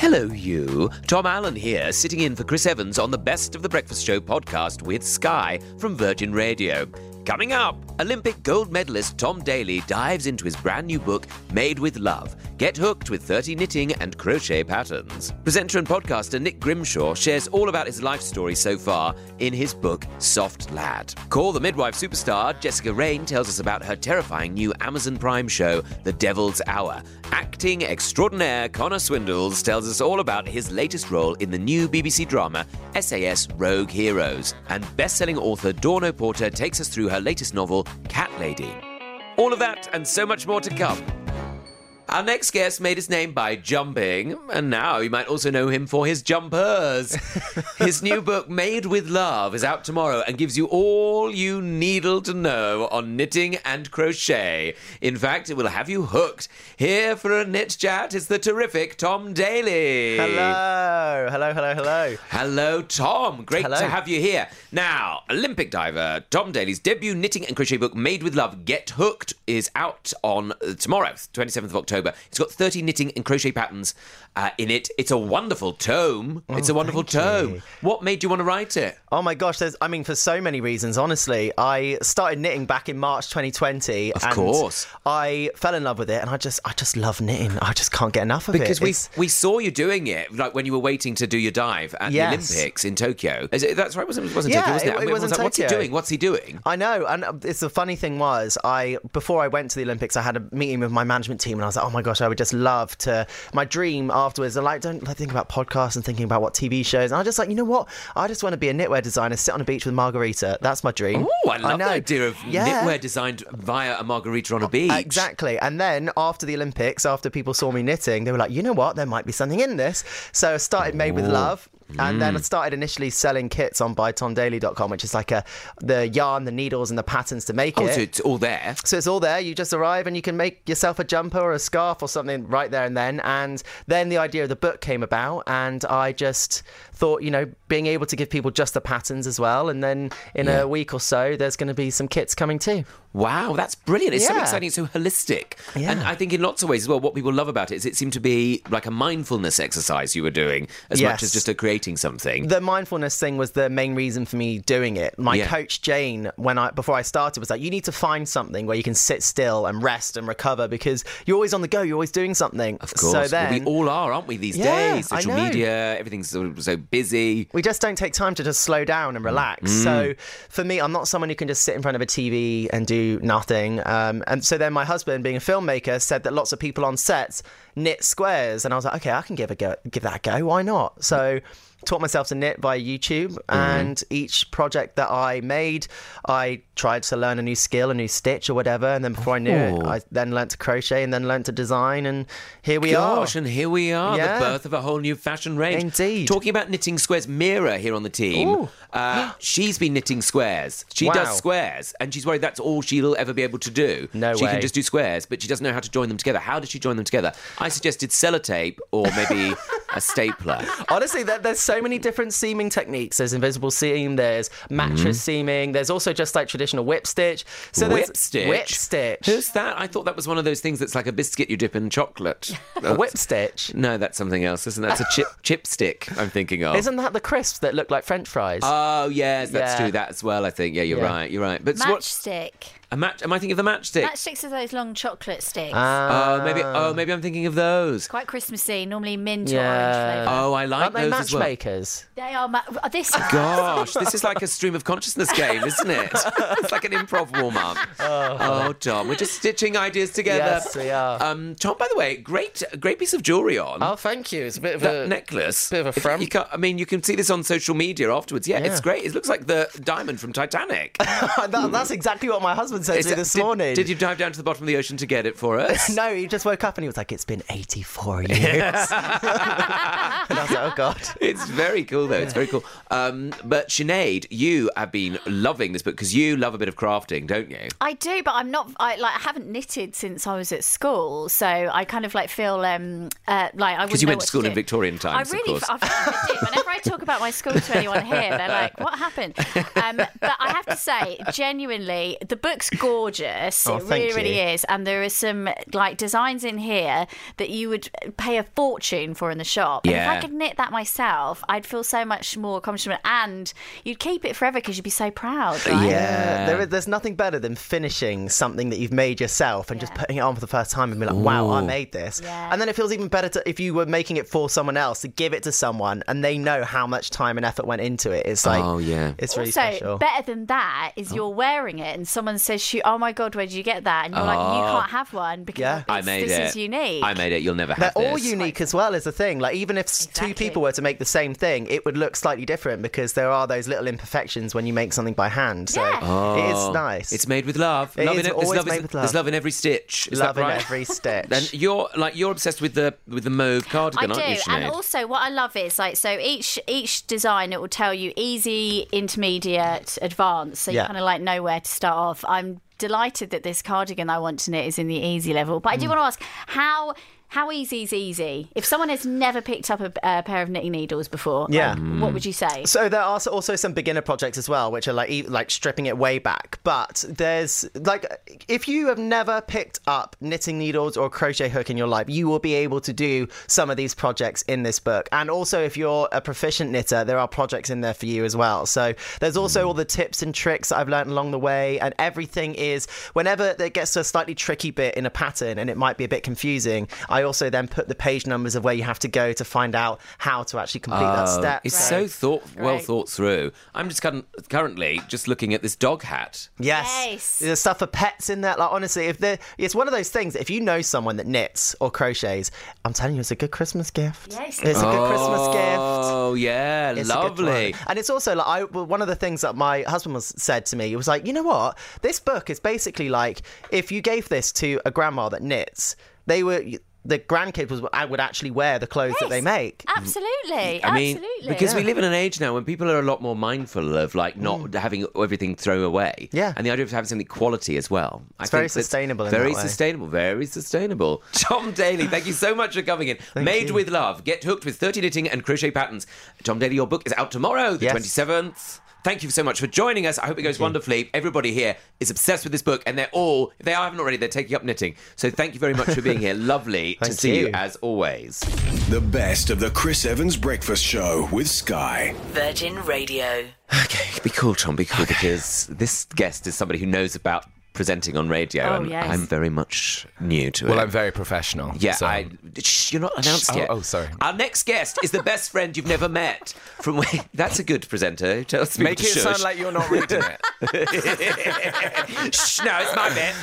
Hello, you. Tom Allen here, sitting in for Chris Evans on the Best of the Breakfast Show podcast with Sky from Virgin Radio. Coming up, Olympic gold medalist Tom Daley dives into his brand new book, Made with Love. Get hooked with 30 knitting and crochet patterns. Presenter and podcaster Nick Grimshaw shares all about his life story so far in his book, Soft Lad. Call the midwife superstar Jessica Raine tells us about her terrifying new Amazon Prime show, The Devil's Hour. Acting extraordinaire Connor Swindells tells us all about his latest role in the new BBC drama SAS Rogue Heroes. And best-selling author Dawn Porter takes us through her latest novel, Cat Lady. All of that and so much more to come. Our next guest made his name by jumping, and now you might also know him for his jumpers. his new book, Made with Love, is out tomorrow and gives you all you needle to know on knitting and crochet. In fact, it will have you hooked. Here for a knit chat is the terrific Tom Daley. Hello, hello, hello, hello. Hello, Tom. Great Hello. to have you here. Now, Olympic diver Tom Daley's debut knitting and crochet book, Made with Love, Get Hooked, is out on uh, tomorrow, 27th of October. It's got 30 knitting and crochet patterns uh, in it. It's a wonderful tome. it's a wonderful Oh, tome. you. What made you want to write it? Oh my gosh, there's I mean for so many reasons, honestly. I started knitting back in March 2020 Of and course. I fell in love with it and I just I just love knitting. I just can't get enough of Because it. Because we we saw you doing it, like when you were waiting to do your dive at Yes. the Olympics in Tokyo. Is it, that's right, wasn't it? Wasn't Yeah, Tokyo, wasn't it? it- it I mean, was like, What's he doing? What's he doing? I know, and it's the funny thing was, I before I went to the Olympics, I had a meeting with my management team, and I was like, "Oh my gosh, I would just love to." My dream afterwards, I like don't like, think about podcasts and thinking about what TV shows, and I just like, you know what? I just want to be a knitwear designer, sit on a beach with margarita. That's my dream. Oh, I love know. the idea of Yeah. knitwear designed via a margarita on a beach. Exactly. And then after the Olympics, after people saw me knitting, they were like, you know what? There might be something in this. So I started Made with Love. And Mm. then I started initially selling kits on buytomdaily.com, which is like a the yarn, the needles, and the patterns to make Oh, it. so it's all there. So it's all there. You just arrive and you can make yourself a jumper or a scarf or something right there and then. And then the idea of the book came about, and I just thought, you know, being able to give people just the patterns as well. And then in Yeah. a week or so, there's going to be some kits coming too. Wow, that's brilliant. It's so exciting, it's so holistic. Yeah. And I think in lots of ways as well, what people love about it is it seemed to be like a mindfulness exercise you were doing as much as just a creating something. the mindfulness thing was the main reason for me doing it. My Yeah. coach Jane, when I before I started, was like, "You need to find something where you can sit still and rest and recover because you're always on the go. You're always doing something." of course. So Well, we all are, aren't we, these Yeah, days? Social media, everything's of so busy. we just don't take time to just slow down and relax. Mm. So for me, I'm not someone who can just sit in front of a TV and do nothing. Um, and so then my husband, being a filmmaker, said that lots of people on sets knit squares, and I was like, okay, I can give a go, give that a go. Why not? So taught myself to knit via YouTube, Mm-hmm. and each project that I made, I tried to learn a new skill, a new stitch or whatever, and then before I knew Oh. it, I then learned to crochet and then learned to design, and here we Gosh, are. and here we are, Yeah. the birth of a whole new fashion range. Indeed. Talking about knitting squares, Mira here on the team. Uh, she's been knitting squares. She Wow. does squares, and she's worried that's all she'll ever be able to do. No she way. can just do squares, but she doesn't know how to join them together. How does she join them together? I suggested sellotape or maybe a stapler. Honestly, there, there's so many different seaming techniques. There's invisible seam, there's mattress seaming, there's also just like traditional whip stitch. So whip stitch. Whip stitch. Who's that? I thought that was one of those things that's like a biscuit you dip in chocolate. A whip stitch. No, that's something else, isn't that? It's a chip chipstick. I'm thinking of. Isn't that the crisps that look like French fries? Oh yes, that's Yeah. true. That as well. I think. Yeah, you're Yeah. right. You're right. But so what? Matchstick. A match? Am I thinking of the matchstick? Matchsticks are those long chocolate sticks. Ah. Oh, maybe. Oh, maybe I'm thinking of those. Quite Christmassy, normally mint or orange flavour. Oh, I like Aren't they those as well. matchmakers? They are. Ma- oh, this. Gosh, this is like a stream of consciousness game, isn't it? It's like an improv warm up. Oh. Tom, we're just stitching ideas together. Yes, we are. Um, Tom, by the way, great, great piece of jewelry on. Oh, thank you. It's a bit of that a necklace. bit of a If front. You can't, I mean, you can see this on social media afterwards. Yeah, it's Yeah. great. It looks like the diamond from Titanic. That- that's exactly what my husband husband said Is to me this did, morning. Did you dive down to the bottom of the ocean to get it for us? No, he just woke up and he was like, "It's been 84 years." and I was like, "Oh God." It's very cool, though. It's very cool. Um, but Sinead, you have been loving this book because you love a bit of crafting, don't you? I do, but I'm not. I like. I haven't knitted since I was at school, so I kind of like feel um uh, like I Because wouldn't you know went to what school in. Victorian times, I of course. I, I. Whenever I talk about my school to anyone here, they're like, "What happened?" Um, but I have to say, genuinely, the book's gorgeous. Oh, it thank really, really you. is, and there are some like designs in here that you would pay a fortune for in the shop. And if I could knit that myself, I'd feel so much more accomplishment, and you'd keep it forever because you'd be so proud. Right? Yeah. There is, there's nothing better than finishing something that you've made yourself and just putting it on for the first time and be like, wow, I made this. Yeah. And then it feels even better to, if you were making it for someone else to give it to someone and they know how much time and effort went into it. It's like, Oh, yeah. it's really also, special. better than that is oh. you're wearing it and someone says, to you, "Oh my god, where did you get that?" And you're like, "You Oh. can't have one because Yeah. it's- I made this it. is unique." I made it. You'll never They're have all this. unique as well as a thing. Like even if s two Exactly. people were to make the same thing, it would look slightly different because there are those little imperfections when you make something by hand. So Yeah. it is Oh, nice. It's made with love. It love is in always there's love made in- with There's love. love in every stitch. Is love that right? in every stitch. Then you're like you're obsessed with the with the mauve cardigan, I do, aren't you, Sinead? and also what I love is like so each each design it will tell you easy, intermediate, advanced, so you Yeah. kind of like know where to start off. I'm delighted that this cardigan I want to knit is in the easy level, but I do Mm. want to ask how. How easy is easy? If someone has never picked up a, a pair of knitting needles before, Yeah. like, what mm. would you say? So there are also some beginner projects as well, which are like e- like stripping it way back. But there's like if you have never picked up knitting needles or a crochet hook in your life, you will be able to do some of these projects in this book. And also, if you're a proficient knitter, there are projects in there for you as well. So there's also mm. all the tips and tricks that I've learned along the way, and everything is whenever it gets to a slightly tricky bit in a pattern and it might be a bit confusing. I also then put the page numbers of where you have to go to find out how to actually complete that Oh, step. It's So- so thought well Right. thought through. I'm just current, currently just looking at this dog hat. Yes. Yes. There's stuff for pets in that. Like honestly, if there, it's one of those things. that If you know someone that knits or crochets, I'm telling you, it's a good Christmas gift. Yes. It's a good Christmas oh, gift. Oh yeah, It's lovely. And it's also like I one of the things that my husband was said to me. It was like, you know what? This book is basically like if you gave this to a grandma that knits, they were the grandkids was I would actually wear the clothes that they make. Absolutely. I mean, absolutely. because we live in an age now when people are a lot more mindful of like not having everything thrown away. Mm. Yeah. and the idea of having something quality as well. I It's very think that's sustainable in Very that way. sustainable. Very sustainable. Tom Daley, thank you so much for coming in. Made you. with love. Get hooked with thirty knitting and crochet patterns. Tom Daley, your book is out tomorrow, the Yes. twenty seventh. Thank you so much for joining us. I hope it goes wonderfully. Everybody here is obsessed with this book, and they're all, if they haven't already, they're taking up knitting. So thank you very much for being here. Lovely to see you you. as always. The best of the Chris Evans Breakfast Show with Sky. Virgin Radio. Okay, be cool, Tom. Be cool because this guest is somebody who knows about presenting on radio, Oh, and yes. I'm very much new to Well, it. Well, I'm very professional. yeah, so- I. Shh, you're not announced Shh, oh, yet. oh, sorry. Our next guest is the best friend you've never met. From where, that's a good presenter. who Tells people Make it shush. sound like you're not reading it. Shh, no, it's my bit.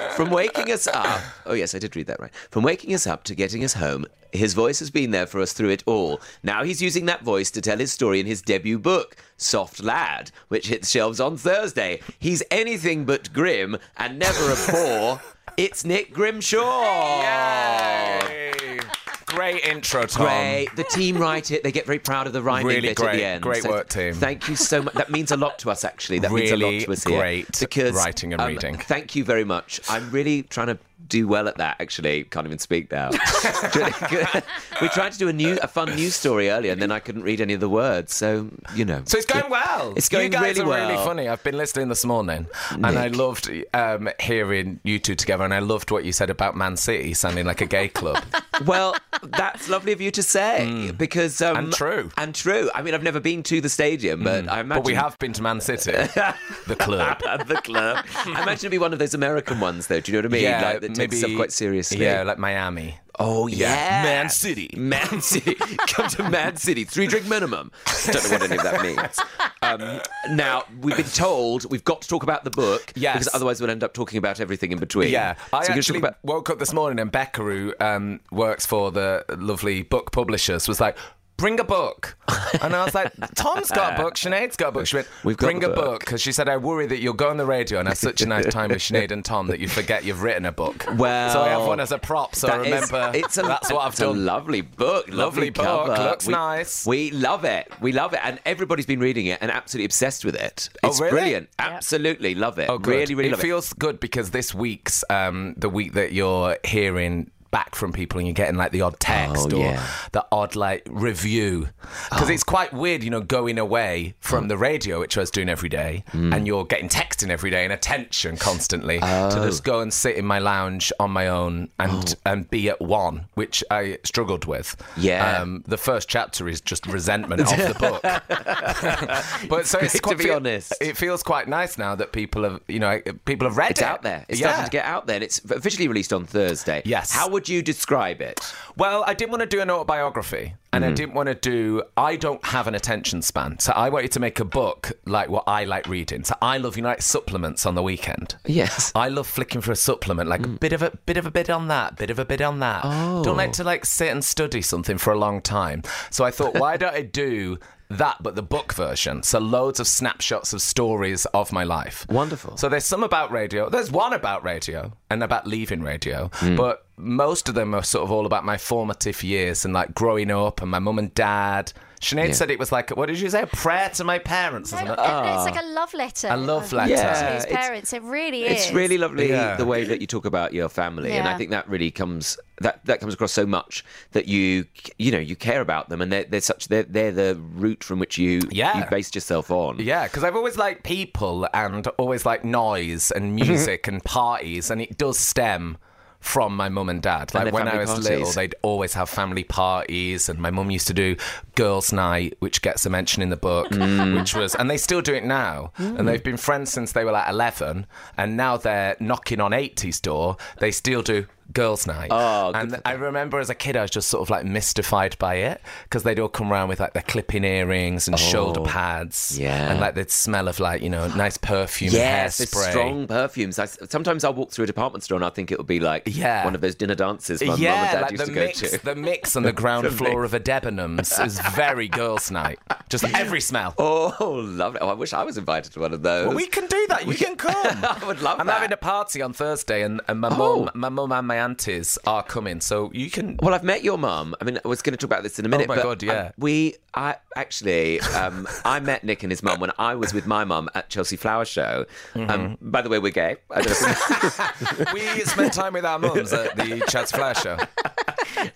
Um, from waking us up. Oh, yes, I did read that right. From waking us up to getting us home, his voice has been there for us through it all. Now he's using that voice to tell his story in his debut book, Soft Lad, which hits shelves on Thursday. He's anything but grim and never a bore. It's Nick Grimshaw. Yay! Great intro, Tom. Great. The team write it. They get very proud of the rhyming Really bit at the end. Great work, team. Thank you so much. That means a lot to us, actually. That means a lot to us here. great because, writing and um, reading. Thank you very much. I'm really trying to do well at that. Actually, can't even speak now. we tried to do a new, a fun news story earlier, and then I couldn't read any of the words. So you know. So it's going well. It's going you guys really are really funny. I've been listening this morning, and I loved um, hearing you two together, and I loved what you said about Man City sounding like a gay club. Well, that's lovely of you to say because um, Mm. And true. Mm. and true. I mean, I've never been to the stadium, but I imagine but we have been to Man City, the club. the club. I imagine it'd be one of those American ones, though. Do you know what I mean? Yeah, like that takes stuff quite seriously. Yeah, like Miami. Oh yeah, Man City. Man City. Come to Man City. Three drink minimum. Don't know what any of that means. Um, now we've been told we've got to talk about the book. Yes. Because otherwise we'll end up talking about everything in between. Yeah, I So we're actually about. woke up this morning and Becca, who um, works for the lovely book publishers, was like, bring a book. And I was like, Tom's got a book, Sinead's got a book. She went, We've got bring a book." book. Because she said, I worry that you'll go on the radio and have such a nice time with Sinead and Tom that you forget you've written a book. Well, so I have one as a prop, so I That is- remember it's a, that's what I've it's a done. lovely book. Lovely, Lovely book, cover. looks we, nice. We love it. We love it. And everybody's been reading it and absolutely obsessed with it. Oh, It's really? brilliant. Absolutely love it. Oh, good. Really, really it love feels good because this week's um, the week that you're hearing back from people and you're getting like the odd text Oh, or yeah. the odd like review because Oh. it's quite weird you know going away from the radio which I was doing every day Mm. and you're getting texting every day and attention constantly Oh. to just go and sit in my lounge on my own and and be at one which I struggled with Yeah. um, the first chapter is just resentment of the book but so it's To quite be feel- honest. it feels quite nice now that people have, you know, people have read It's it. out there. It's yeah. starting to get out there, and it's officially released on Thursday. Yes. How would you describe it? Well, I didn't want to do an autobiography, and Mm-hmm. I didn't want to do. I don't have an attention span, so I wanted to make a book like what I like reading. So I love, you know, like supplements on the weekend. Yes. I love flicking for a supplement, like a bit of a bit of a bit on that, bit of a bit on that. Don't like to like sit and study something for a long time. So I thought, why don't I do that, but the book version? So loads of snapshots of stories of my life. Wonderful. So there's some about radio. There's one about radio and about leaving radio, but most of them are sort of all about my formative years and like growing up and my mum and dad. Sinead Yeah. said it was like, what did you say? A prayer to my parents, isn't it? It's like a ah. love letter. A love letter. Yeah, to his parents. It really is. It's really lovely Yeah. the way that you talk about your family, and I think that really comes that that comes across so much that you you know you care about them, and they're, they're such they're they're the root from which you Yeah. you based yourself on. Yeah, because I've always liked people and always liked noise and music and parties, and it does stem from my mum and dad. Like their when I was parties. little, they'd always have family parties, and my mum used to do girls' night, which gets a mention in the book, Mm. which was, and they still do it now, and they've been friends since they were like eleven, and now they're knocking on 80's door. They still do. Girls' night, Oh, and I remember as a kid, I was just sort of like mystified by it because they'd all come around with like their clipping earrings and shoulder oh, pads, Oh. Yeah. and like the smell of like you know nice perfume Yes, hairspray. strong perfumes. I, sometimes I'll walk through a department store and I think it would be like Yeah. one of those dinner dances my mum and yeah, dad like used the to go mix, to. the mix on the ground The floor mix. of a Debenhams is very girls' night. Just every smell. Oh, lovely! Oh, I wish I was invited to one of those. Well, we can do that. You can come. I would love I'm that. having a party on Thursday, and, and my Oh. mum, my mum, and my aunties are coming, so you can. Well, I've met your mum. I mean, I was going to talk about this in a minute. Oh my but, God, yeah. um, we, I actually, um, I met Nick and his mum when I was with my mum at Chelsea Flower Show. Um, Mm-hmm. by the way, we're gay. I don't know if- we spent time with our mums at the Chelsea Flower show.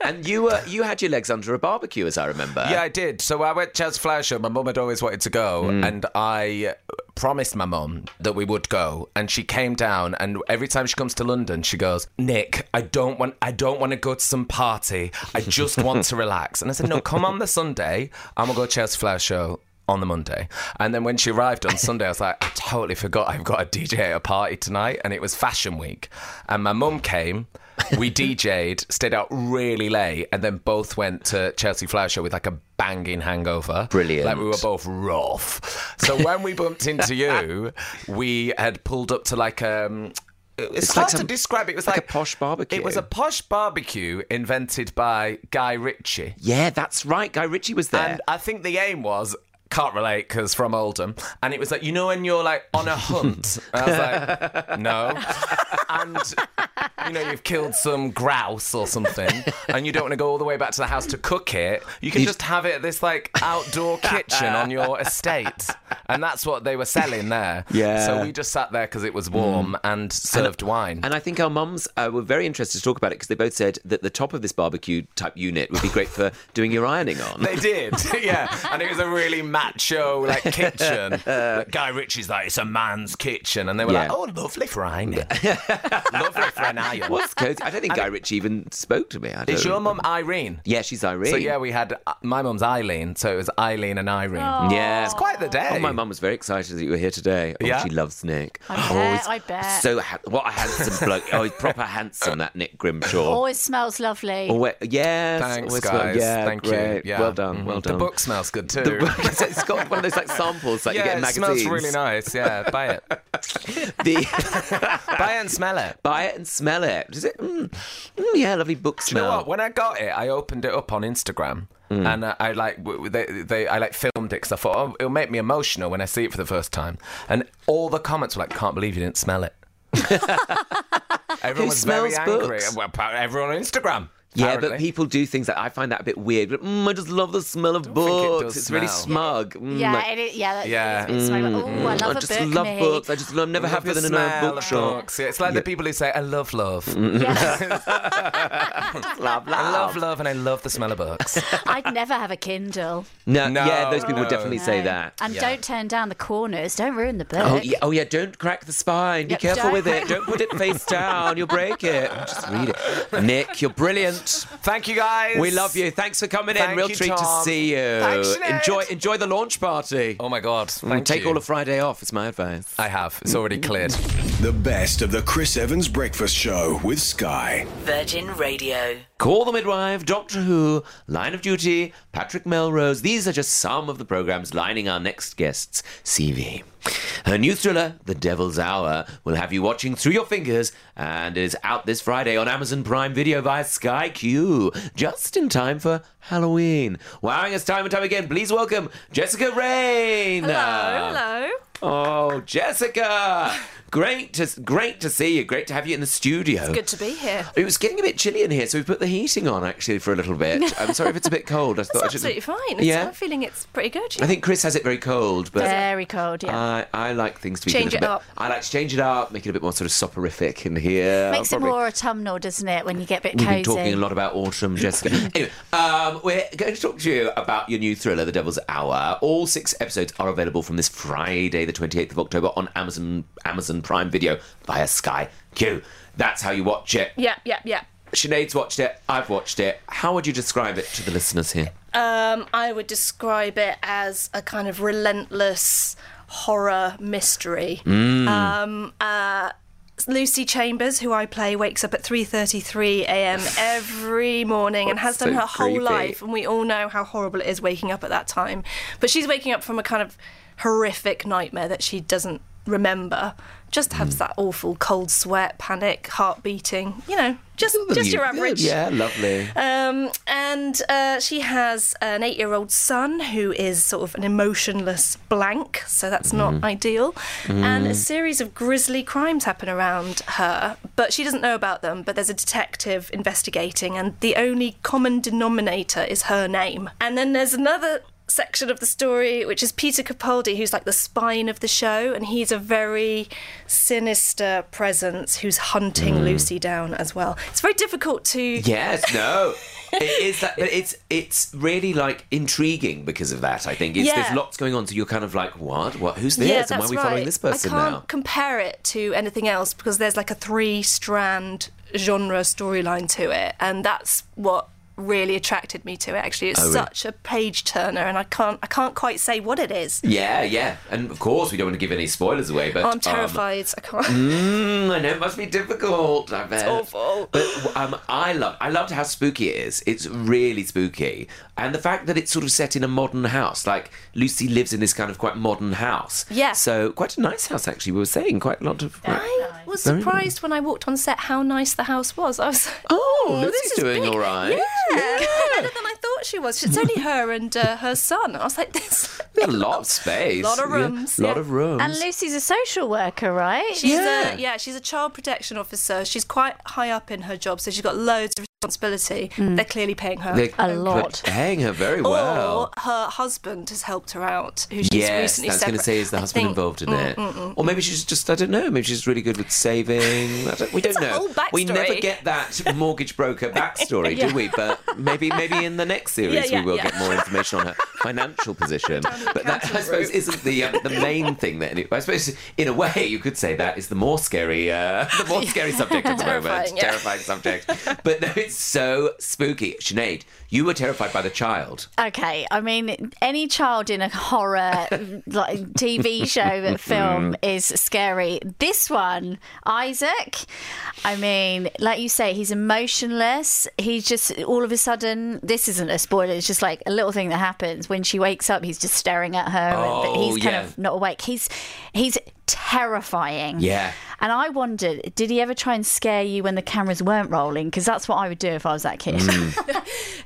And you were, you had your legs under a barbecue, as I remember. Yeah, I did. So I went to Chelsea Flower Show. My mum had always wanted to go, Mm. and I promised my mum that we would go. And she came down, and every time she comes to London, she goes, "Nick, I don't want, I don't want to go to some party. I just want to relax." And I said, "No, come on the Sunday. I'm gonna go to Chelsea Flower Show." On the Monday. And then when she arrived on Sunday, I was like, I totally forgot I've got a DJ at a party tonight. And it was Fashion Week. And my mum came, we DJ'd, stayed out really late, and then both went to Chelsea Flower Show with like a banging hangover. Brilliant. Like we were both rough. So when we bumped into you, we had pulled up to like um it's, It's hard like to describe. It was like like, a posh barbecue. It was a posh barbecue invented by Guy Ritchie. Yeah, that's right. Guy Ritchie was there. And I think the aim was can't relate because from Oldham, and it was like you know when you're like on a hunt. and I was like, no, and you know you've killed some grouse or something, and you don't want to go all the way back to the house to cook it. You can just have it at this like outdoor kitchen on your estate, and that's what they were selling there. Yeah. So we just sat there because it was warm and served wine. And I think our mums uh, were very interested to talk about it because they both said that the top of this barbecue type unit would be great for doing your ironing on. They did, yeah. And it was a really macho like kitchen. Guy Ritchie's like, it's a man's kitchen, and they were Yeah. like, oh, lovely for ironing, lovely for an iron. What's cozy? I don't think Guy Ritchie even spoke to me. I Is your mum Irene? Yeah, she's Irene. So yeah, we had uh, my mum's Eileen, so it was Eileen and Irene. yeah, It's quite the day. Oh, my mum was very excited that you were here today. Oh, Yeah? she loves Nick. I Oh, bet, he's I bet. So ha- what a handsome bloke. Oh, he's proper handsome. That Nick Grimshaw. Always smells lovely. Oh, wait, yes. Thanks, guys. well- Yeah, Thank great. you. Yeah. Well done. Mhm. Well The book smells good too. The book. it's got one of those like samples like you get yeah, in it magazines. smells really nice. Yeah, buy it. The buy it and smell it. buy it and smell it. Does it? Mm, mm, yeah, lovely book Do you know what? When I got it, I opened it up on Instagram, And uh, I like they, they I like filmed it because I thought oh, it'll make me emotional when I see it for the first time. And all the comments were like, "Can't believe you didn't smell it." Everyone Who was very smells angry. books? Well, everyone on Instagram. Yeah, but people do things that I find that a bit weird. But mm, I just love the smell of think it books. does it's really smug. Mm, Yeah, like- it is, yeah, that's, Yeah. It's, it's like, oh, I love I a just book. love me. books. I just I'm never Love happier the than in a smell bookshop. books. Yeah, it's like the people who say, "I love love." Love, love. I love love, and I love the smell of books. I'd never have a Kindle. No, No, yeah, those people would no. definitely say that. And Yeah. don't turn down the corners. Don't ruin the book. Oh yeah, oh yeah, don't crack the spine. Be Yep, careful with it. Don't put it face down. You'll break it. Just read it. Nick, you're brilliant. Thank you, guys. We love you. Thanks for coming in. Thank Real you, treat to see you. Thanks, enjoy enjoy the launch party. Oh my god! Mm, Thank Take you. all of Friday off. It's my advice. I have. It's already cleared. The best of the Chris Evans Breakfast Show with Sky. Virgin Radio. Call the Midwife, Doctor Who, Line of Duty, Patrick Melrose. These are just some of the programs lining our next guest's CV. Her new thriller, The Devil's Hour, will have you watching through your fingers and is out this Friday on Amazon Prime Video via Sky Q, just in time for Halloween. Wowing us time and time again, please welcome Jessica Raine. Hello. Hello. Oh, Jessica! Great to great to see you. Great to have you in the studio. Good to be here. It was getting a bit chilly in here, so we put the heating on actually for a little bit. I'm sorry if it's a bit cold. I thought It's absolutely fine. It's, Yeah. I'm feeling it's pretty good. I think Chris has it very cold, but Very cold, yeah. I, I like things to be Change it bit. up. I like to change it up, make it a bit more sort of soporific in here. Makes it more autumnal, doesn't it, when you get a bit We've cozy? been talking a lot about autumn, Jessica. anyway, um, we're going to talk to you about your new thriller, The Devil's Hour. All six episodes are available from this Friday, the 28th of October, on Amazon Amazon Prime Video via Sky Q. That's how you watch it. Yeah, yeah, yeah. Sinead's watched it. I've watched it. How would you describe it to the listeners here? Um, I would describe it as a kind of relentless horror mystery. Mm. Um, uh, Lucy Chambers, who I play, wakes up at 3:33 a.m. every morning and has So done her whole creepy. life, and we all know how horrible it is waking up at that time. But she's waking up from a kind of horrific nightmare that she doesn't remember. Just Mm. has that awful cold sweat, panic, heart beating. You know, just just your average. Yeah, lovely. Um, and uh, she has an eight year old son who is sort of an emotionless blank, so that's not ideal. And a series of grisly crimes happen around her, but she doesn't know about them. But there's a detective investigating, and the only common denominator is her name. And then there's another section of the story which is Peter Capaldi who's like the spine of the show and he's a very sinister presence who's hunting hmm. Lucy down as well. It's very difficult to Yes, no. it is that, but it's it's really like intriguing because of that. I think it's, Yeah. there's lots going on, so you're kind of like, what? What? Who's this? Yeah, and why are we right. following this person I can't now? compare it to anything else because there's like a three-strand genre storyline to it, and that's what really attracted me to it. Actually, it's Oh, really? such a page turner, and I can't I can't quite say what it is. Yeah, yeah, and of course we don't want to give any spoilers away, but Oh, I'm um, terrified. I can't. Mm, I know it must be difficult. I bet. awful. But um, I love, I loved how spooky it is. It's really spooky, and the fact that it's sort of set in a modern house. Like Lucy lives in this kind of quite modern house. Yeah. So quite a nice house actually. We were saying quite a lot of. I was Very surprised when I walked on set how nice the house was. I was. like, Oh, this Lucy's is doing big. all right. Yeah, better than I thought she was. It's only her and uh, her son. I was like, this. A lot of space. A lot of Yeah, rooms, lot yeah. of rooms. And Lucy's a social worker, right? She's Yeah. a yeah, she's a child protection officer. She's quite high up in her job, so she's got loads of responsibility. Mm. They're clearly paying her. They're A lot. paying her very well. Or her husband has helped her out, who she's Yes, recently I was going to say, is the I husband think- involved in mm, it? Mm, or maybe she's just, I don't know, maybe she's really good with saving. I don't, we don't know. We never get that mortgage broker backstory, do we? But maybe maybe in the next series Yeah, yeah, we will yeah. get more information on her financial position. But that, I suppose, isn't the um, the main thing that, I suppose, in a way, you could say that is the more scary, uh, the more scary subject at the moment. Terrifying, yeah. Terrifying subject. But no, it's so spooky. Sinead, you were terrified by the child. Okay, I mean, any child in a horror like TV show, film mm-hmm. is scary. This one, Isaac, I mean, like you say, he's emotionless. He's just all of a sudden. This isn't a spoiler. It's just like a little thing that happens when she wakes up. He's just staring at her, and, but Oh, he's kind yeah. of not awake. He's he's terrifying. Yeah. And I wondered, did he ever try and scare you when the cameras weren't rolling? Because that's what I would do if I was that kid.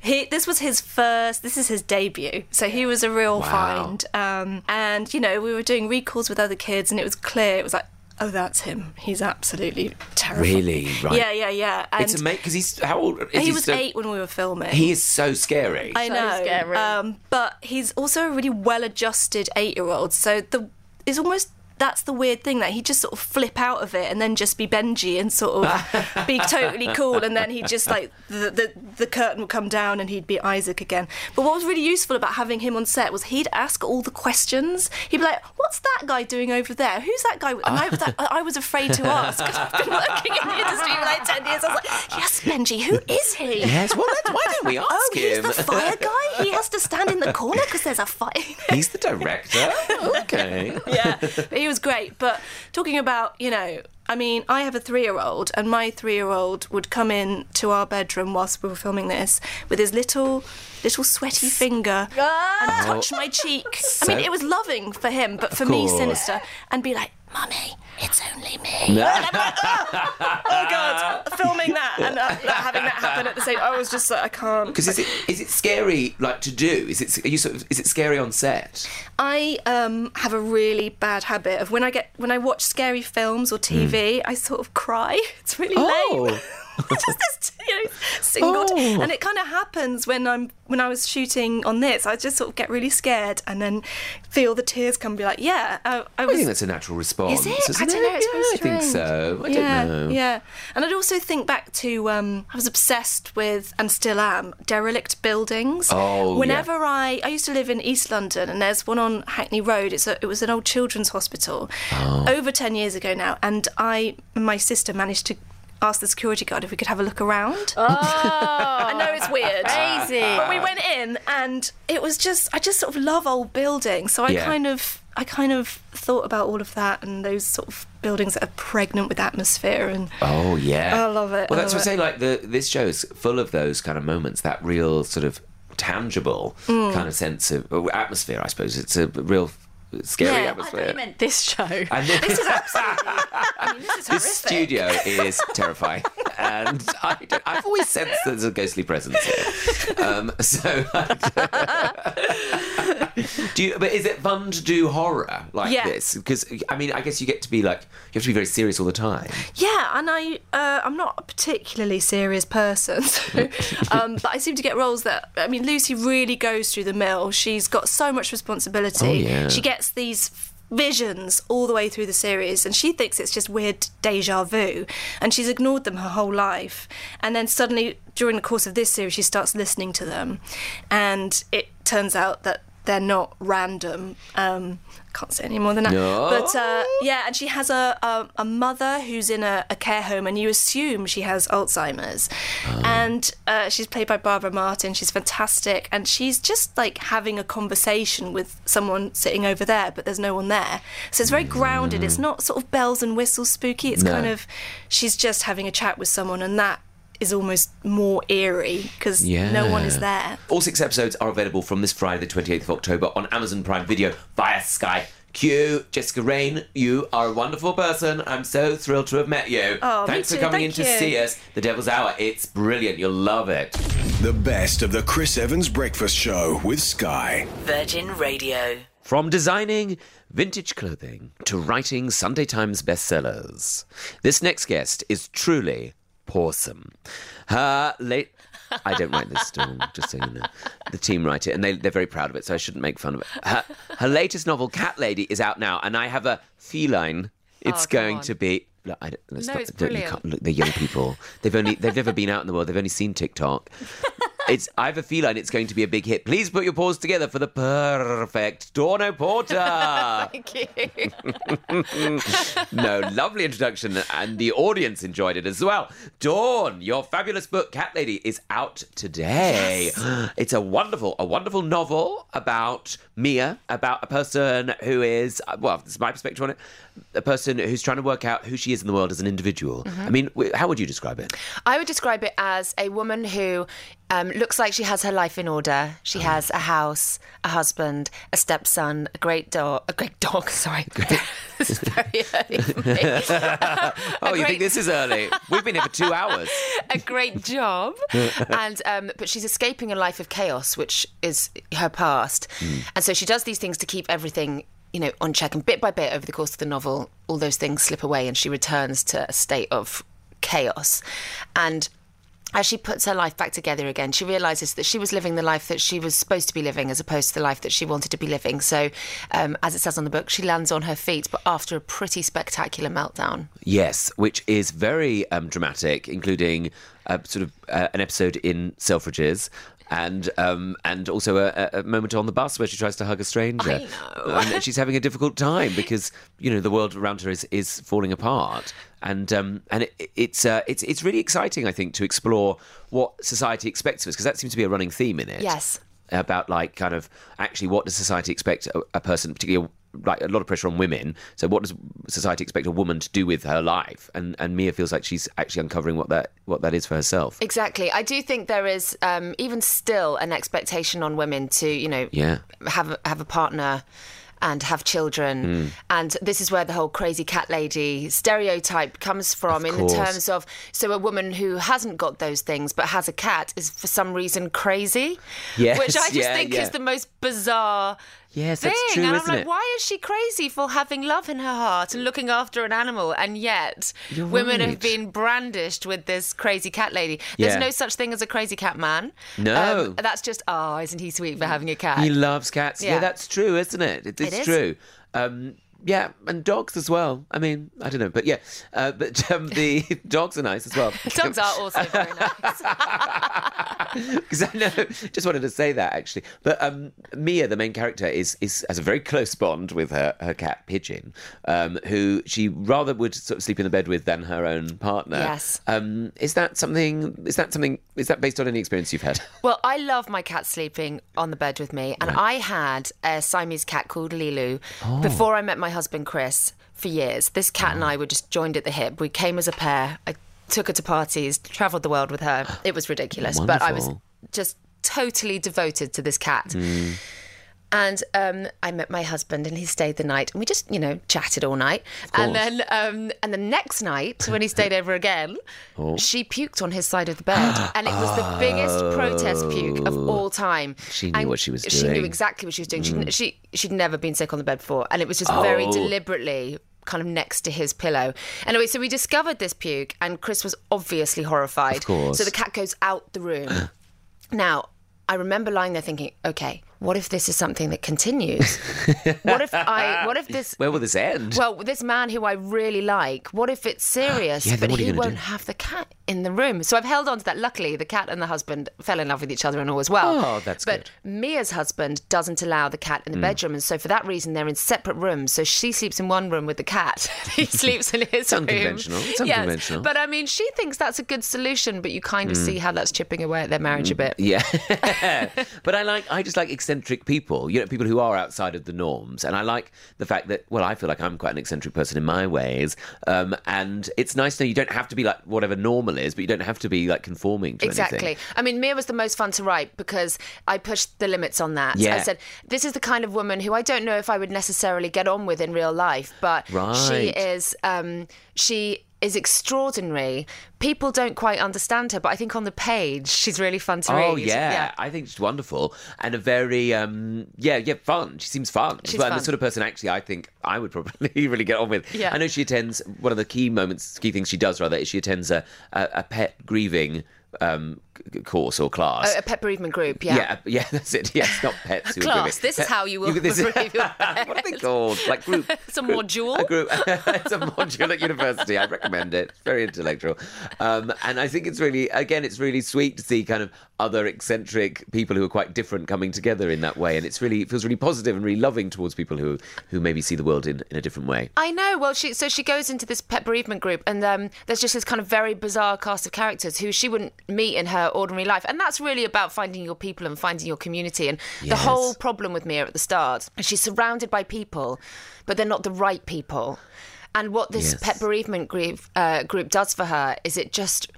He, this was his first. This is his debut, so he was a real Wow. find. Um, and you know, we were doing recalls with other kids, and it was clear. It was like, oh, that's him. He's absolutely terrible. Really? Right. Yeah, yeah, yeah. And it's amazing because he's how old? Is he, he was so- eight when we were filming. He is so scary. I So know. scary. Um, but he's also a really well-adjusted eight-year-old. So the it's almost that's the weird thing that he'd just sort of flip out of it and then just be Benji and sort of be totally cool and then he'd just like the, the the curtain would come down and he'd be Isaac again. But what was really useful about having him on set was he'd ask all the questions. He'd be like, "What's that guy doing over there? Who's that guy?" And I was like, I was afraid to ask because I've been working in the industry for like ten years. I was like, "Yes, Benji, who is he?" Yes. Well, why don't we oh, ask Oh, he's him? the fire guy. He has to stand in the corner because there's a fire. He's the director. Okay. yeah, he was great. But talking about, you know, I mean, I have a three-year-old, and my three-year-old would come in to our bedroom whilst we were filming this with his little, little sweaty finger and ah! touch my cheek. I mean, it was loving for him, but for me, sinister, and be like, "Mummy, it's only me." And I'm like, oh, oh god, filming that and uh, like, having that happen at the same. I was just like, I can't. Because is it is it scary like to do? Is it are you sort of is it scary on set? I um, have a really bad habit of when I get when I watch scary films or TV, I sort of cry. It's really lame. Just this, you know, single, Oh. and it kind of happens when I'm when I was shooting on this. I just sort of get really scared and then feel the tears come. and Be like, yeah, I, I I think that's a natural response. Is it? I don't know. It's Yeah, I think so. I yeah, don't know. yeah. And I'd also think back to um, I was obsessed with and still am derelict buildings. Oh, yeah. Whenever I I used to live in East London, and there's one on Hackney Road. It's a, it was an old children's hospital Oh. over ten years ago now, and I and my sister managed to. Ask the security guard if we could have a look around. Oh, I know it's weird, Crazy. but we went in, and it was just I just sort of love old buildings, so I Yeah. kind of I kind of thought about all of that and those sort of buildings that are pregnant with atmosphere and Oh yeah. I love it, Well, I that's what I say. Like the this show's full of those kind of moments. That real sort of tangible Mm. kind of sense of oh, atmosphere. I suppose it's a real scary Yeah, I I atmosphere. meant this show. and then, this is absolutely. I mean, this is horrific. studio is terrifying, and I I've always sensed there's a ghostly presence here. Um, so, do you? But is it fun to do horror like Yeah. this? Because I mean, I guess you get to be like you have to be very serious all the time. Yeah, and I uh, I'm not a particularly serious person, so, um, but I seem to get roles that I mean Lucy really goes through the mill. She's got so much responsibility. Oh, yeah. She gets these visions all the way through the series and she thinks it's just weird deja vu and she's ignored them her whole life. And then suddenly during the course of this series she starts listening to them. And it turns out that they're not random. Um I can't say any more than that. No. but uh, yeah and she has a, a, a mother who's in a, a care home and you assume she has alzheimer's. And uh, she's played by Barbara Marten. She's fantastic. And she's just like having a conversation with someone sitting over there but there's no one there. So it's very grounded. It's not sort of bells and whistles spooky. It's No. kind of she's just having a chat with someone and that is almost more eerie because no one is there All six episodes are available from this Friday, the 28th of October, on Amazon Prime Video via Sky. Q, Jessica Raine, you are a wonderful person. I'm so thrilled to have met you. Oh, me Thanks for too. coming Thank in to see us. The Devil's Hour. It's brilliant. You'll love it. The best of the Chris Evans Breakfast Show with Sky. Virgin Radio. From designing vintage clothing to writing Sunday Times bestsellers, this next guest is truly awesome. Her late. I don't write this story, just so you know. The team write it, and they, they're very proud of it, so I shouldn't make fun of it. Her, her latest novel, Cat Lady, is out now, and I have a feline. It's Oh, going on. to be. Look, I don't, No, not- it's brilliant. look, they're young people. They've only they've never been out in the world. They've only seen TikTok. It's I have a feeling it's going to be a big hit. Please put your paws together for the perfect Dawn O'Porter. Thank you. no, lovely introduction, and the audience enjoyed it as well. Dawn, your fabulous book, Cat Lady, is out today. It's a wonderful, a wonderful novel about Mia, about a person who is, well, this is my perspective on it, a person who's trying to work out who she is in the world as an individual. Mm-hmm. I mean, how would you describe it? I would describe it as a woman who Um, looks like she has her life in order. She Oh. has a house, a husband, a stepson, a great dog. A great dog. Sorry, this is very early. Oh, you great- think this is early? We've been here for two hours. a great job, and um, but she's escaping a life of chaos, which is her past, and so she does these things to keep everything. You know, on check, and bit by bit over the course of the novel, all those things slip away, and she returns to a state of chaos. And as she puts her life back together again, she realizes that she was living the life that she was supposed to be living as opposed to the life that she wanted to be living. So, um, as it says on the book, she lands on her feet, but after a pretty spectacular meltdown. Yes, which is very um, dramatic, including uh, sort of uh, an episode in Selfridges. And um, and also a, a moment on the bus where she tries to hug a stranger. I know. And she's having a difficult time because you know the world around her is, is falling apart. And um, and it, it's uh, it's it's really exciting, I think, to explore what society expects of us because that seems to be a running theme in it. Yes. about like kind of actually what does society expect a, a person, particularly like a lot of pressure on women. So what does society expect a woman to do with her life? And and Mia feels like she's actually uncovering what that what that is for herself. Exactly. I do think there is um, even still an expectation on women to, you know, Yeah. have a, have a partner and have children. Hmm. And this is where the whole crazy cat lady stereotype comes from in the terms of so a woman who hasn't got those things but has a cat is for some reason crazy. Yes, Which I just yeah, think yeah. is the most bizarre Yes, thing. that's true, and I'm like, it? why is she crazy for having love in her heart and looking after an animal? And yet, You're women have been brandished with this crazy cat lady. There's Yeah. no such thing as a crazy cat man. No. Um, that's just, oh, isn't he sweet for having a cat? He loves cats. Yeah, Yeah. that's true, isn't it? It- It's It is. true. Um, yeah, and dogs as well. I mean, I don't know, but yeah, uh, but um, the dogs are nice as well. Dogs are also very nice. Because I know, just wanted to say that actually. But um, Mia, the main character, is is has a very close bond with her her cat Pigeon, um, who she rather would sort of sleep in the bed with than her own partner. Yes. Um, is that something? Is that something? Is that based on any experience you've had? Well, I love my cat sleeping on the bed with me, and I had a Siamese cat called Lilu Oh. before I met my husband Chris for years. This cat and I were just joined at the hip. We came as a pair. I took her to parties, travelled the world with her. It was ridiculous, but I was just totally devoted to this cat. And um, I met my husband, and he stayed the night, and we just, you know, chatted all night. And then, um, and the next night, when he stayed over again, Oh. she puked on his side of the bed, and it was the biggest protest puke of all time. Oh. She knew And what she was She doing. Mm. knew exactly what she was doing. She, she she'd never been sick on the bed before, and it was just very Oh. deliberately kind of next to his pillow. Anyway, so we discovered this puke, and Chris was obviously horrified. Of course. So the cat goes out the room. now, I remember lying there thinking, okay, what if this is something that continues? what if I? What if this? Where will this end? Well, this man who I really like, what if it's serious, Yeah, but he won't do? have the cat in the room? So I've held on to that. Luckily, the cat and the husband fell in love with each other and all as well. Oh, that's but good. Mia's husband doesn't allow the cat in the Mm. bedroom, and so for that reason, they're in separate rooms. So she sleeps in one room with the cat. he sleeps in his It's room. unconventional. It's Yes, unconventional. but I mean, she thinks that's a good solution, but you kind of Mm. see how that's chipping away at their marriage a bit. Yeah, but I like I just like eccentric people. You know, people who are outside of the norms, and I like the fact that well, I feel like I'm quite an eccentric person in my ways, um, and it's nice to know you don't have to be like whatever normal is, but you don't have to be like conforming to Exactly. anything. I mean, Mia was the most fun to write because I pushed the limits on that. Yeah. I said, this is the kind of woman who I don't know if I would necessarily get on with in real life, but she is, um, she is extraordinary. People don't quite understand her, but I think on the page, she's really fun to Oh read. Oh yeah. I think she's wonderful and a very um yeah yeah fun. She seems fun. She's Well, and the sort of person actually I think I would probably really get on with. Yeah. I know she attends one of the key moments, key things she does rather is she attends a a, a pet grieving um course or class. A, a pet bereavement group, yeah. Yeah, yeah, that's it. Yeah, not pets. who Class. This is how you will this- bereave your What are they called? Like group. It's a group- module. A group. it's a module at university. I recommend it. It's very intellectual. Um, and I think it's really, again, it's really sweet to see kind of other eccentric people who are quite different coming together in that way. And it's really, it feels really positive and really loving towards people who, who maybe see the world in, in a different way. I know. Well, she so she goes into this pet bereavement group, and um, there's just this kind of very bizarre cast of characters who she wouldn't meet in her ordinary life, and that's really about finding your people and finding your community. And the whole problem with Mia at the start, is she's surrounded by people, but they're not the right people. And what this Yes. pet bereavement group uh, group does for her is it just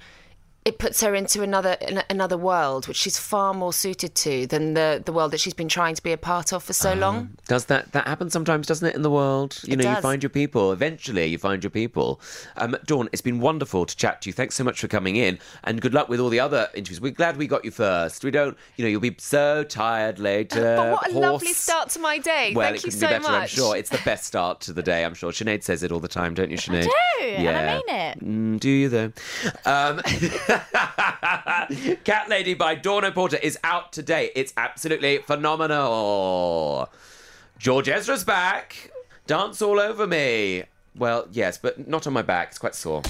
it puts her into another an- another world, which she's far more suited to than the the world that she's been trying to be a part of for so long. Does that that happen sometimes, doesn't it, in the world? You It know, you find your people. Eventually, you find your people. Um, Dawn, it's been wonderful to chat to you. Thanks so much for coming in, and good luck with all the other interviews. We're glad we got you first. We don't, you know, you'll be so tired later. but what a lovely start to my day. Well, Thank you so be better, much. I'm sure. It's the best start to the day, I'm sure. Sinead says it all the time, don't you, Sinead? do, and I mean it. Mm, do you, though? Um, Cat Lady by Dawn Porter is out today. It's absolutely phenomenal. George Ezra's back. Dance all over me. Well, yes, but not on my back. It's quite sore.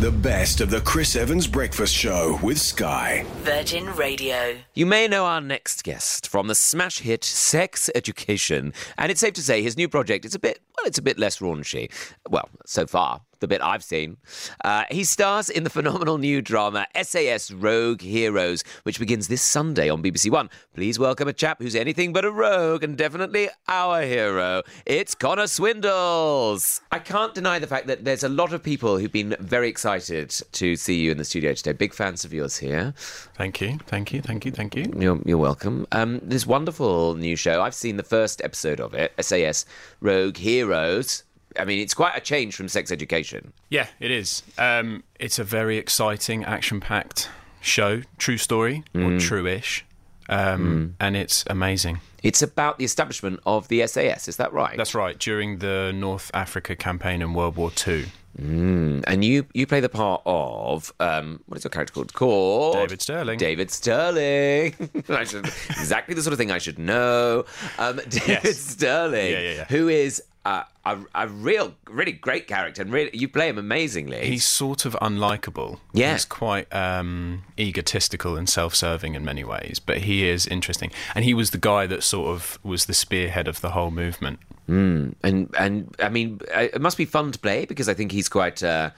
The best of the Chris Evans Breakfast Show with Sky. Virgin Radio. You may know our next guest from the smash hit Sex Education, and it's safe to say his new project is a bit, well, it's a bit less raunchy. Well, so far, the bit I've seen. Uh, he stars in the phenomenal new drama SAS Rogue Heroes, which begins this Sunday on BBC One. Please welcome a chap who's anything but a rogue and definitely our hero. It's Connor Swindells. I can't deny the fact that there's a lot of people who've been very excited to see you in the studio today. Big fans of yours here. Thank you, thank you, thank you, thank you. You're, you're welcome. Um, this wonderful new show. I've seen the first episode of it, SAS Rogue Heroes. I mean, it's quite a change from Sex Education. Yeah, it is. Um, it's a very exciting, action-packed show. True story, or Mm. true-ish, um, and it's amazing. It's about the establishment of the SAS. Is that right? That's right. During the North Africa campaign in World War Two. Mm. And you you play the part of um, what is your character called? Called David Stirling. David Stirling. I should, exactly the sort of thing I should know. Um, David Yes. Stirling, Yeah, yeah, yeah. who is a, a, a real, really great character, and really you play him amazingly. He's sort of unlikable. Yeah. He's quite um, egotistical and self-serving in many ways, but he is interesting. And he was the guy that sort of was the spearhead of the whole movement. Mm. And and I mean, it must be fun to play because I think he's quite. Uh,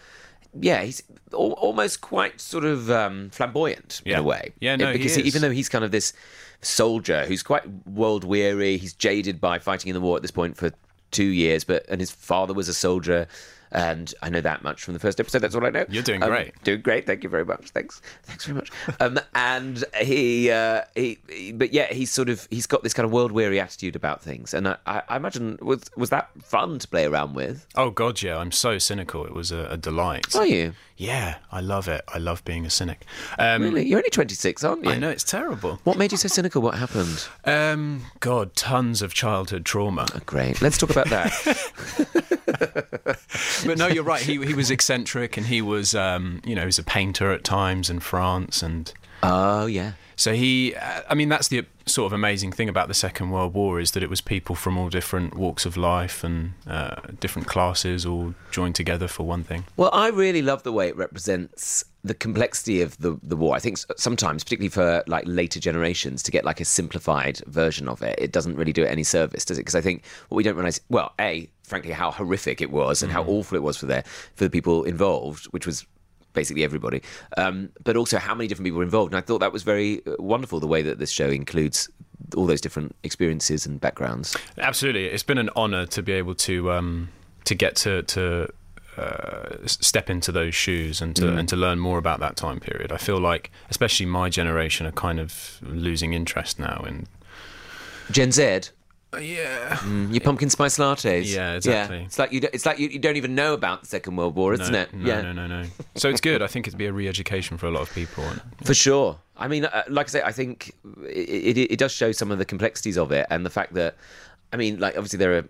yeah, he's al- almost quite sort of um, flamboyant in a way. Yeah, no, he because is. even though he's kind of this soldier who's quite world weary, he's jaded by fighting in the war at this point for two years. But and his father was a soldier, and I know that much from the first episode. That's all I know. You're doing Um, great. doing great. Thank you very much. Thanks. Thanks very much. Um, and he, uh, he, he- but yeah, he's sort of he's got this kind of world weary attitude about things, and I, I, I imagine was was that fun to play around with? Oh God, yeah! I'm so cynical. It was a, a delight. Are you? Yeah, I love it. I love being a cynic. Um, Really? You're only 26, aren't you? I know it's terrible. What made you so cynical? What happened? Um, God, tons of childhood trauma. Great. Let's talk about that. but no, you're right. He he was eccentric, and he was, um, you know, he was a painter at times in France, and oh yeah. So he, uh, I mean, that's the sort of amazing thing about the Second World War is that it was people from all different walks of life and uh, different classes all joined together for one thing. Well, I really love the way it represents the complexity of the, the war. I think sometimes, particularly for like later generations, to get like a simplified version of it, it doesn't really do it any service, does it? Because I think what we don't realize, well, a frankly, how horrific it was and how awful it was for the for the people involved, which was basically everybody, um, but also how many different people were involved. And I thought that was very uh, wonderful the way that this show includes all those different experiences and backgrounds. Absolutely, it's been an honour to be able to um, to get to to uh, step into those shoes and to Mm. and to learn more about that time period. I feel like, especially my generation, are kind of losing interest now in Gen Z. yeah. Mm, your pumpkin spice lattes. Yeah, exactly. It's like you. Don't, it's like you, you don't even know about the Second World War, isn't no, it? No, yeah, no, no, no. So it's good. I think it'd be a re-education for a lot of people. for sure. I mean, uh, like I say, I think it, it, it does show some of the complexities of it, and the fact that, I mean, like obviously there are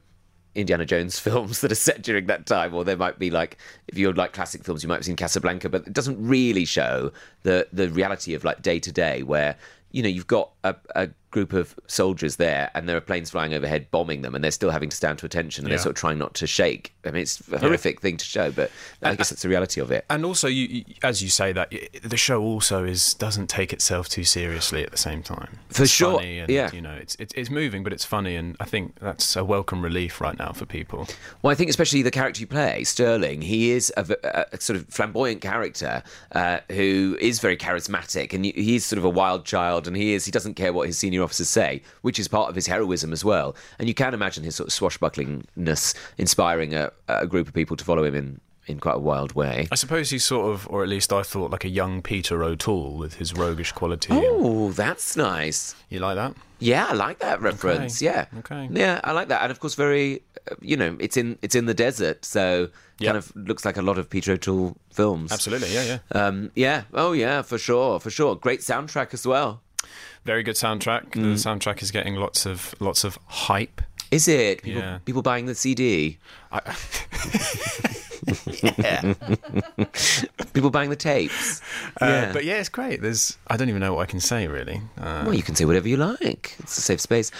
Indiana Jones films that are set during that time, or there might be like if you're like classic films, you might have seen Casablanca, but it doesn't really show the the reality of like day to day where you know you've got a, a group of soldiers there and there are planes flying overhead bombing them and they're still having to stand to attention and Yeah. they're sort of trying not to shake i mean it's a horrific thing to show but i guess it's the reality of it And also, you, you, as you say that, the show also is doesn't take itself too seriously at the same time. For It's sure, funny and, yeah. You know, it's, it's it's moving, but it's funny, and I think that's a welcome relief right now for people. Well, I think especially the character you play, Stirling, he is a sort of flamboyant character uh, who is very charismatic, and he's sort of a wild child, and he is he doesn't care what his senior officers say, which is part of his heroism as well. And you can imagine his sort of swashbucklingness inspiring a, a group of people to follow him in in quite a wild way. I suppose he's sort of, or at least I thought, like a young Peter O'Toole with his roguish quality. Oh, that's nice. You like that? Yeah, I like that reference. Okay. Yeah, Okay. Yeah, I like that, and of course, very, uh, you know, it's in it's in the desert, so Yep. kind of looks like a lot of Peter O'Toole films. Absolutely, yeah, yeah. Um, yeah. Oh, yeah, for sure, for sure. Great soundtrack as well. Very good soundtrack. The Mm. soundtrack is getting lots of lots of hype. Is it? People, Yeah. people buying the CD. yeah. people bang the tapes. Uh, yeah. But yeah, it's great. There's I don't even know what I can say really. Uh, Well, you can say whatever you like. It's a safe space.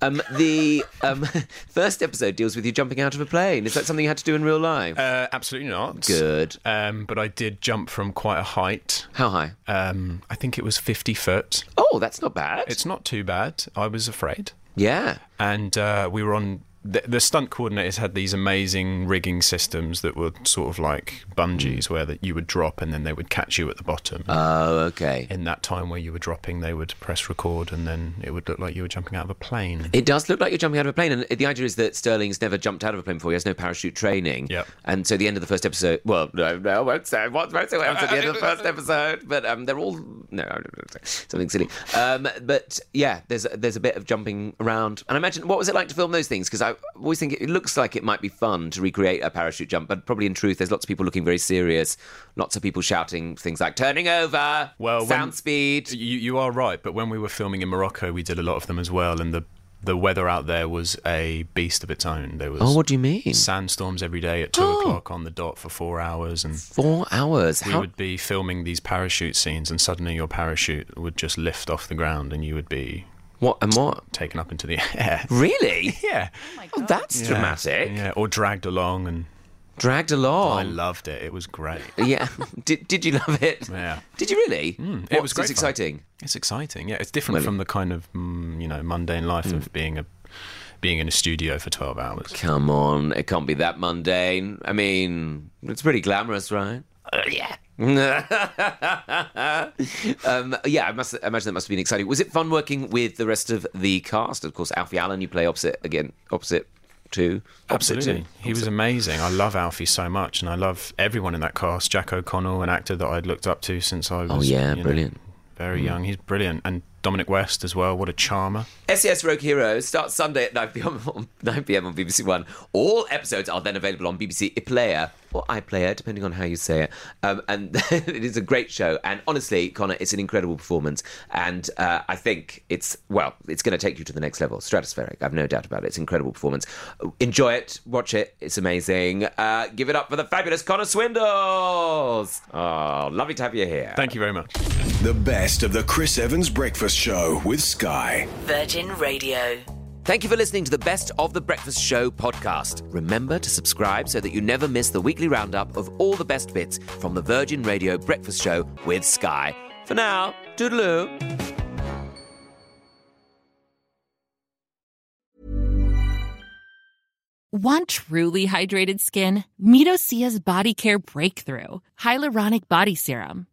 Um, the um, first episode deals with you jumping out of a plane. Is that something you had to do in real life? uh, absolutely not. Good. Um, but I did jump from quite a height. How high? Um, I think it was 50 foot. Oh, that's not bad. It's not too bad. I was afraid. Yeah. And uh, we were on. The, the stunt coordinators had these amazing rigging systems that were sort of like bungees, where that you would drop and then they would catch you at the bottom. Oh, okay. In that time where you were dropping, they would press record, and then it would look like you were jumping out of a plane. It does look like you're jumping out of a plane, and the idea is that Stirling's never jumped out of a plane before. He has no parachute training. Yep. And so the end of the first episode. Well, no, no, I won't say. What won't say what happens at the end of the first episode. But um, they're all no, I don't know, something silly. Um, but yeah, there's there's a bit of jumping around, and I imagine what was it like to film those things? Because I always think it, it looks like it might be fun to recreate a parachute jump, but probably in truth, there's lots of people looking very serious, lots of people shouting things like "turning over," Well, sound when- speed. You, you are right, but when we were filming in Morocco, we did a lot of them as well, and the the weather out there was a beast of its own. There was Oh, what do you mean? sandstorms every day at two Oh. o'clock on the dot for four hours, and Four hours. we How? would be filming these parachute scenes, and suddenly your parachute would just lift off the ground, and you would be What and what? taken up into the air. Really? yeah, Oh, that's Yeah. dramatic. Yeah, or dragged along, and Dragged along. I loved it. It was great. Yeah. did Did you love it? Yeah. Did you really? Mm, What, it was great. It's fun. exciting. It's exciting. Yeah, it's different Well, from the kind of mm, you know mundane life Hmm. of being a being in a studio for twelve hours. Come on, it can't be that mundane. I mean, it's pretty glamorous, right? yeah. um, yeah, I must imagine that must have been exciting. Was it fun working with the rest of the cast? Of course, Alfie Allen, you play opposite again, opposite two. Opposite Absolutely, two. he was amazing. I love Alfie so much, and I love everyone in that cast. Jack O'Connell, an actor that I'd looked up to since I was Oh, yeah, you know, brilliant. very Mm. young. He's brilliant, and Dominic West as well. What a charmer! SAS Rogue Hero starts Sunday at 9 pm on, 9 p.m. on BBC One. All episodes are then available on BBC iPlayer or iPlayer, depending on how you say it. Um, and it is a great show. And honestly, Connor, it's an incredible performance. And uh, I think it's, well, it's going to take you to the next level. Stratospheric, I've no doubt about it. It's an incredible performance. Enjoy it, watch it. It's amazing. Uh, give it up for the fabulous Connor Swindells. Oh, lovely to have you here. Thank you very much. The best of the Chris Evans Breakfast Show with Sky. Virgin Radio. Thank you for listening to the Best of the Breakfast Show podcast. Remember to subscribe so that you never miss the weekly roundup of all the best bits from the Virgin Radio Breakfast Show with Sky. For now, toodaloo. Want truly hydrated skin? Meet Osea's Body Care Breakthrough Hyaluronic Body Serum.